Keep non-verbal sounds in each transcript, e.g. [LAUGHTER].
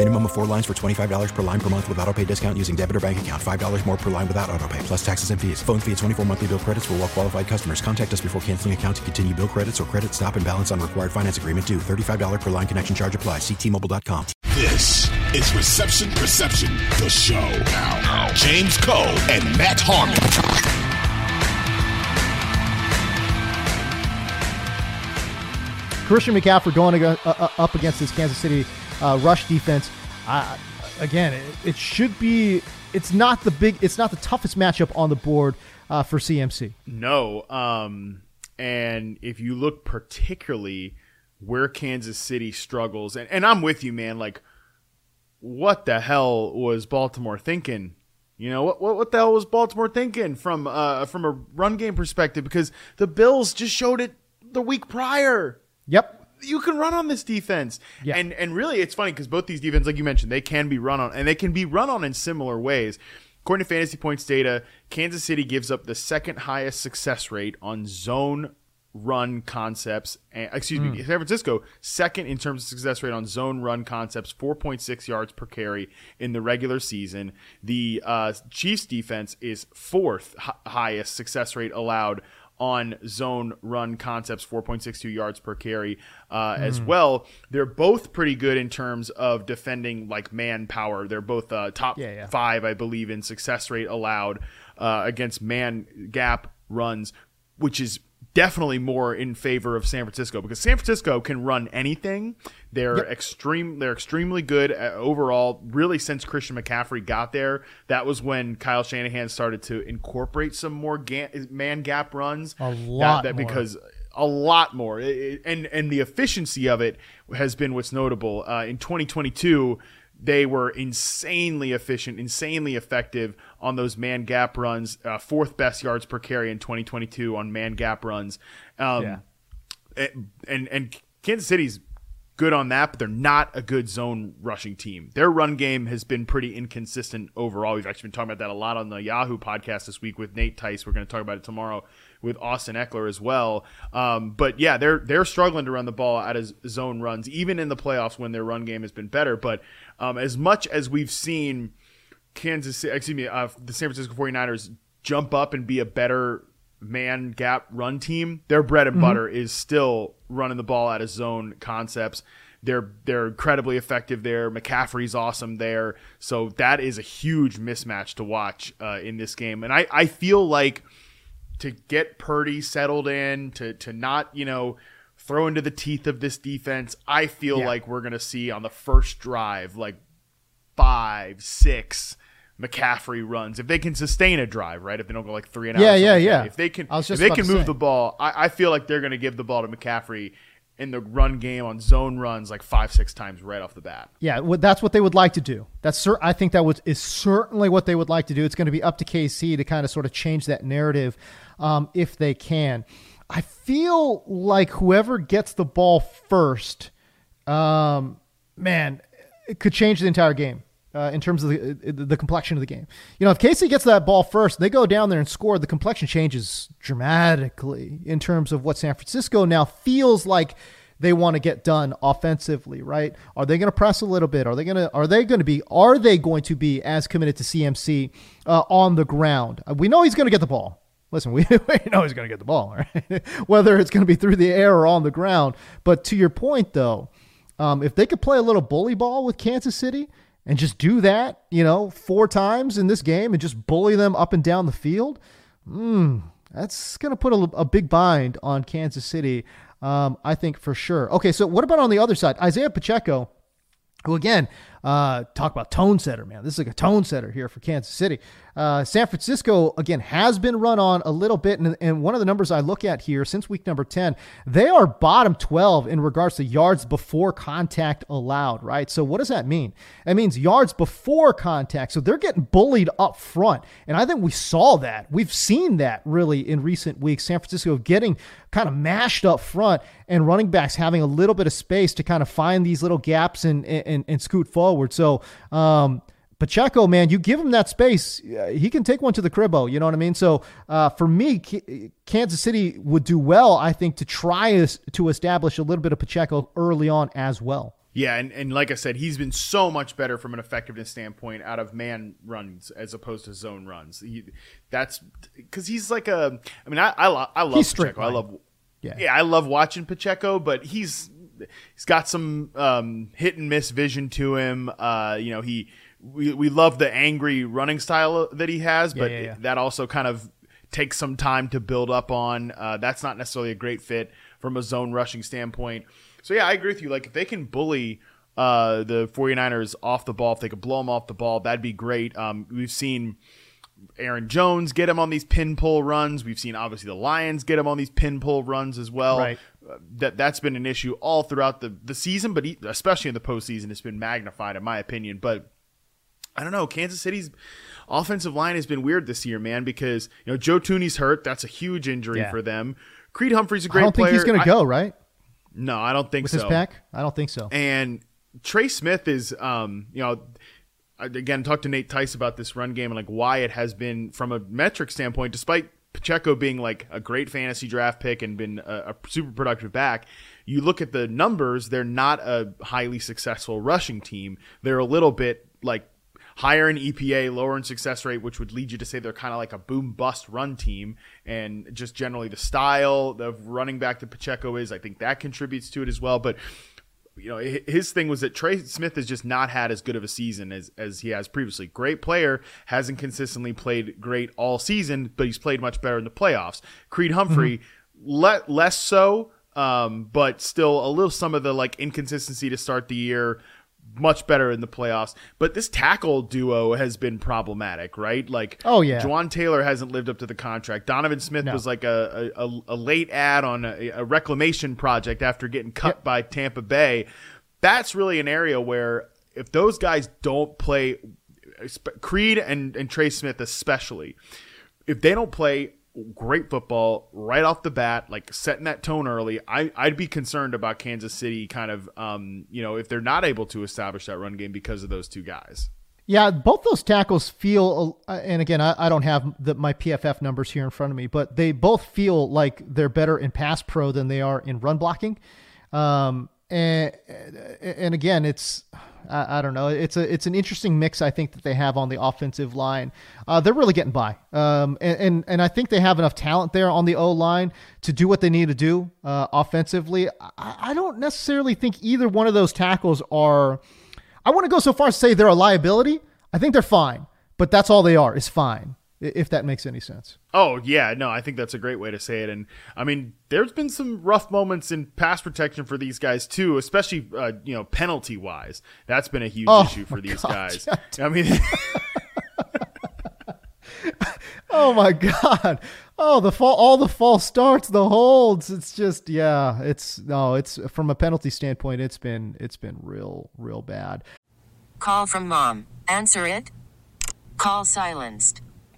Minimum of four lines for $25 per line per month with auto pay discount using debit or bank account. $5 more per line without auto pay, plus taxes and fees. Phone fee at 24 monthly bill credits for all well qualified customers. Contact us before canceling account to continue bill credits or credit stop and balance on required finance agreement due. $35 per line connection charge applies. Ctmobile.com. This is Reception Perception, the show. Now, now. James Koh and Matt Harmon. Christian McCaffrey going uh, uh, up against this Kansas City uh, rush defense. Uh, again, it, it, should be. It's not the big. It's not the toughest matchup on the board uh, for CMC. No. Um, and if you look particularly where Kansas City struggles, and, and I'm with you, man. Like, what the hell was Baltimore thinking? You know what, what? What the hell was Baltimore thinking from uh, from a run game perspective? Because the Bills just showed it the week prior. Yep. You can run on this defense. Yeah. And and really it's funny because both these defenses, like you mentioned, they can be run on and they can be run on in similar ways. According to fantasy points data, Kansas City gives up the second highest success rate on zone run concepts. And, excuse mm. me, San Francisco second in terms of success rate on zone run concepts, 4.6 yards per carry in the regular season. The uh, Chiefs defense is fourth h- highest success rate allowed on zone run concepts, 4.62 yards per carry uh, mm. as hmm. well. They're both pretty good in terms of defending like manpower. They're both uh, top yeah, yeah. five, I believe, in success rate allowed uh, against man gap runs, which is definitely more in favor of San Francisco because San Francisco can run anything. They're yep. extreme. They're extremely good overall. Really, since Christian McCaffrey got there, that was when Kyle Shanahan started to incorporate some more ga- man gap runs. A lot that, that because a lot more, it, and and the efficiency of it has been what's notable uh, in 2022 they were insanely efficient, insanely effective on those man gap runs. Uh, fourth best yards per carry in 2022 on man gap runs. Um, yeah. And and Kansas City's good on that, but they're not a good zone rushing team. Their run game has been pretty inconsistent overall. We've actually been talking about that a lot on the Yahoo podcast this week with Nate Tice. We're going to talk about it tomorrow with Austin Ekeler as well. Um, but yeah, they're they're struggling to run the ball out of zone runs, even in the playoffs when their run game has been better. But um, as much as we've seen Kansas, excuse me, uh, the San Francisco 49ers jump up and be a better man gap run team, their bread and mm-hmm. butter is still running the ball out of zone concepts. They're they're incredibly effective there. McCaffrey's awesome there. So that is a huge mismatch to watch uh, in this game. And I, I feel like – to get Purdy settled in, to to not you know throw into the teeth of this defense. I feel yeah. like we're gonna see on the first drive like five, six. McCaffrey runs if they can sustain a drive, right? If they don't go like three and out. Yeah, yeah, yeah. If they can, if they can move say. the ball, I, I feel like they're going to give the ball to McCaffrey in the run game on zone runs like five six times right off the bat. Yeah, well, that's what they would like to do. That's cer- I think that was, is certainly what they would like to do. It's going to be up to KC to kind of sort of change that narrative um, if they can. I feel like whoever gets the ball first, um, man, it could change the entire game. Uh, in terms of the, the complexion of the game. You know, if KC gets that ball first, they go down there and score, the complexion changes dramatically in terms of what San Francisco now feels like they want to get done offensively, right? Are they going to press a little bit? Are they going to are they going to be are they going to be as committed to CMC uh, on the ground? Uh, we know he's going to get the ball. Listen, we, [LAUGHS] we know he's going to get the ball, right? [LAUGHS] Whether it's going to be through the air or on the ground. But to your point, though, um, if they could play a little bully ball with Kansas City and just do that, you know, four times in this game and just bully them up and down the field, mm, that's going to put a, a, big bind on Kansas City. Um, I think for sure. Okay, so what about on the other side? Isaiah Pacheco, who again, uh, talk about tone setter, man. This is like a tone setter here for Kansas City. Uh, San Francisco, again, has been run on a little bit. And, and, one of the numbers I look at here since week number 10, they are bottom 12 in regards to yards before contact allowed, right? So what does that mean? It means yards before contact. So they're getting bullied up front. And I think we saw that. We've seen that really in recent weeks. San Francisco getting kind of mashed up front and running backs having a little bit of space to kind of find these little gaps and, and, and scoot forward. So, um, Pacheco, man, you give him that space, he can take one to the cribbo. You know what I mean? So uh, for me, K- Kansas City would do well, I think, to try to establish a little bit of Pacheco early on as well. Yeah, and, and like I said, he's been so much better from an effectiveness standpoint out of man runs as opposed to zone runs. He, that's because he's like a. I mean, I I, lo- I love he's Pacheco. I love. Yeah. yeah, I love watching Pacheco, but he's he's got some um, hit and miss vision to him. Uh, you know, he we, we love the angry running style that he has, but yeah, yeah, yeah. that also kind of takes some time to build up on. Uh, that's not necessarily a great fit from a zone rushing standpoint. So yeah, I agree with you. Like if they can bully uh, the 49ers off the ball, if they could blow them off the ball, that'd be great. Um, we've seen Aaron Jones get him on these pin pull runs. We've seen obviously the Lions get him on these pin pull runs as well. Right. That that's been an issue all throughout the the season, but especially in the postseason, it's been magnified in my opinion. But I don't know. Kansas City's offensive line has been weird this year, man, because you know Joe Thuney's hurt. That's a huge injury yeah. for them. Creed Humphrey's a great I don't think player. he's going to go, right? No, I don't think With so. With his pack? I don't think so. And Trey Smith is, um, you know, again, talked to Nate Tice about this run game and like why it has been from a metric standpoint, despite Pacheco being like a great fantasy draft pick and been a, a, super productive back, you look at the numbers, they're not a highly successful rushing team. They're a little bit like higher in EPA, lower in success rate, which would lead you to say they're kind of like a boom bust run team. And just generally the style of running back that Pacheco is, I think that contributes to it as well. But you know, his thing was that Trey Smith has just not had as good of a season as, as he has previously. Great player, hasn't consistently played great all season, but he's played much better in the playoffs. Creed Humphrey, mm-hmm. le- less so, um, but still a little some of the like inconsistency to start the year much better in the playoffs. But this tackle duo has been problematic, right? Like, oh yeah, Jawaan Taylor hasn't lived up to the contract. Donovan Smith no. was like a, a, a, late ad on a, a, reclamation project after getting cut yep. by Tampa Bay. That's really an area where if those guys don't play, Creed and, and Trey Smith especially, if they don't play great football right off the bat, like setting that tone early. I, I'd be concerned about Kansas City kind of, um, you know, if they're not able to establish that run game because of those two guys. Yeah, both those tackles feel, uh, and again, I, I don't have the, my PFF numbers here in front of me, but they both feel like they're better in pass pro than they are in run blocking. Um, and and again, it's I, I, don't know. It's a it's an interesting mix. I think that they have on the offensive line. Uh, they're really getting by, um, and, and, and I think they have enough talent there on the O line to do what they need to do uh, offensively. I, I don't necessarily think either one of those tackles are. I want to go so far as to say they're a liability. I think they're fine, but that's all they are is fine if that makes any sense. Oh yeah, no, I think that's a great way to say it. And I mean, there's been some rough moments in pass protection for these guys too, especially uh, you know penalty wise. That's been a huge oh, issue for these God. guys. I mean. [LAUGHS] oh my god oh the fall all the false starts the holds it's just yeah it's no it's from a penalty standpoint it's been it's been real real bad call from mom answer it call silenced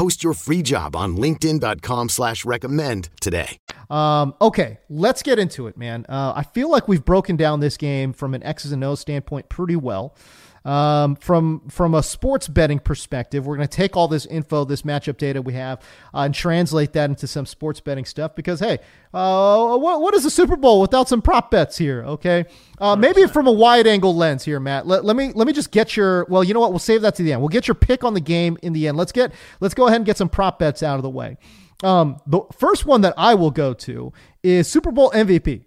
Post your free job on LinkedIn.com slash recommend today. Um, okay, let's get into it, man. Uh, I feel like we've broken down this game from an X's and O's standpoint pretty well. Um, from from a sports betting perspective, we're going to take all this info, this matchup data we have, uh, and translate that into some sports betting stuff. Because hey, uh, what what is the Super Bowl without some prop bets here? Okay, uh, maybe from a wide angle lens here, Matt. Let, let me let me just get your well. You know what? We'll save that to the end. We'll get your pick on the game in the end. Let's get let's go ahead and get some prop bets out of the way. Um, the first one that I will go to is Super Bowl MVP.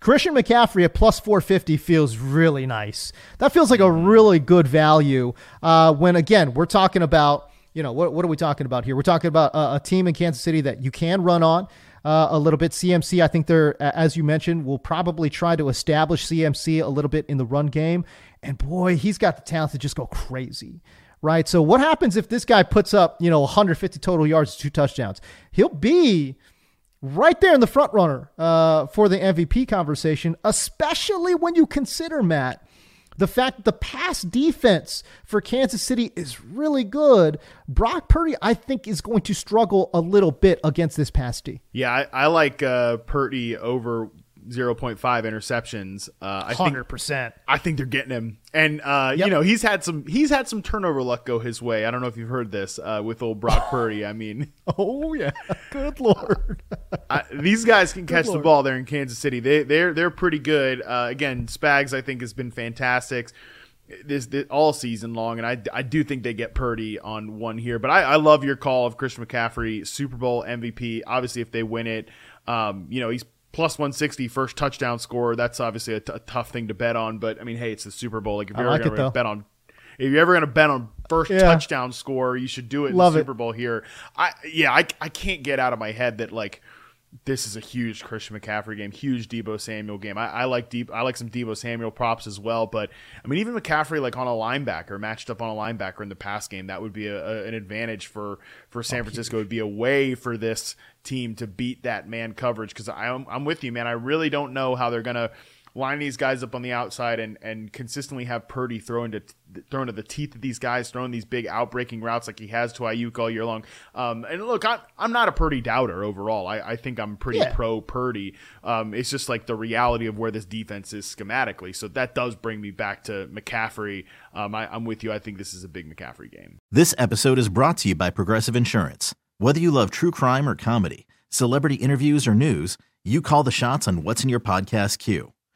Christian McCaffrey at plus 450 feels really nice. That feels like a really good value. Uh, when again, we're talking about, you know, what, what are we talking about here? We're talking about a, a team in Kansas City that you can run on. Uh, a little bit. CMC, I think they're, as you mentioned, will probably try to establish CMC a little bit in the run game. And boy, he's got the talent to just go crazy, right? So what happens if this guy puts up, you know, 150 total yards, two touchdowns? He'll be right there in the front runner uh, for the MVP conversation, especially when you consider, Matt, the fact that the pass defense for Kansas City is really good. Brock Purdy, I think, is going to struggle a little bit against this pass D. Yeah, I, I like uh, Purdy over 0.5 interceptions. Uh, I 100%. Think, I think they're getting him. And uh, yep. you know, he's had some he's had some turnover luck go his way. I don't know if you've heard this uh, with old Brock Purdy. I mean, [LAUGHS] oh yeah. Good lord. I, these guys can catch the ball there in Kansas City. They they're they're pretty good. Uh, again, Spags I think has been fantastic. This, this, all season long, and I, I do think they get Purdy on one here. But I, I love your call of Christian McCaffrey, Super Bowl MVP. Obviously, if they win it, um, you know he's plus 160 first touchdown score. That's obviously a, t- a tough thing to bet on, but I mean, hey, it's the Super Bowl. Like if you're like going to bet on, if you're ever going to bet on first yeah. touchdown score, you should do it Love in the Super Bowl here. I yeah, I I can't get out of my head that like this is a huge Christian McCaffrey game, huge Deebo Samuel game. I, I like deep, I like some Deebo Samuel props as well. But I mean, even McCaffrey like on a linebacker, matched up on a linebacker in the pass game, that would be a, a, an advantage for for San oh, Francisco. It would be a way for this team to beat that man coverage because I'm I'm with you, man. I really don't know how they're gonna line these guys up on the outside and, and consistently have Purdy throw into throw into the teeth of these guys, throwing these big outbreaking routes like he has to Aiyuk all year long. Um, and look, I, I'm not a Purdy doubter overall. I, I think I'm pretty yeah. pro Purdy. Um, it's just like the reality of where this defense is schematically. So that does bring me back to McCaffrey. Um, I, I'm with you. I think this is a big McCaffrey game. This episode is brought to you by Progressive Insurance. Whether you love true crime or comedy, celebrity interviews or news, you call the shots on what's in your podcast queue.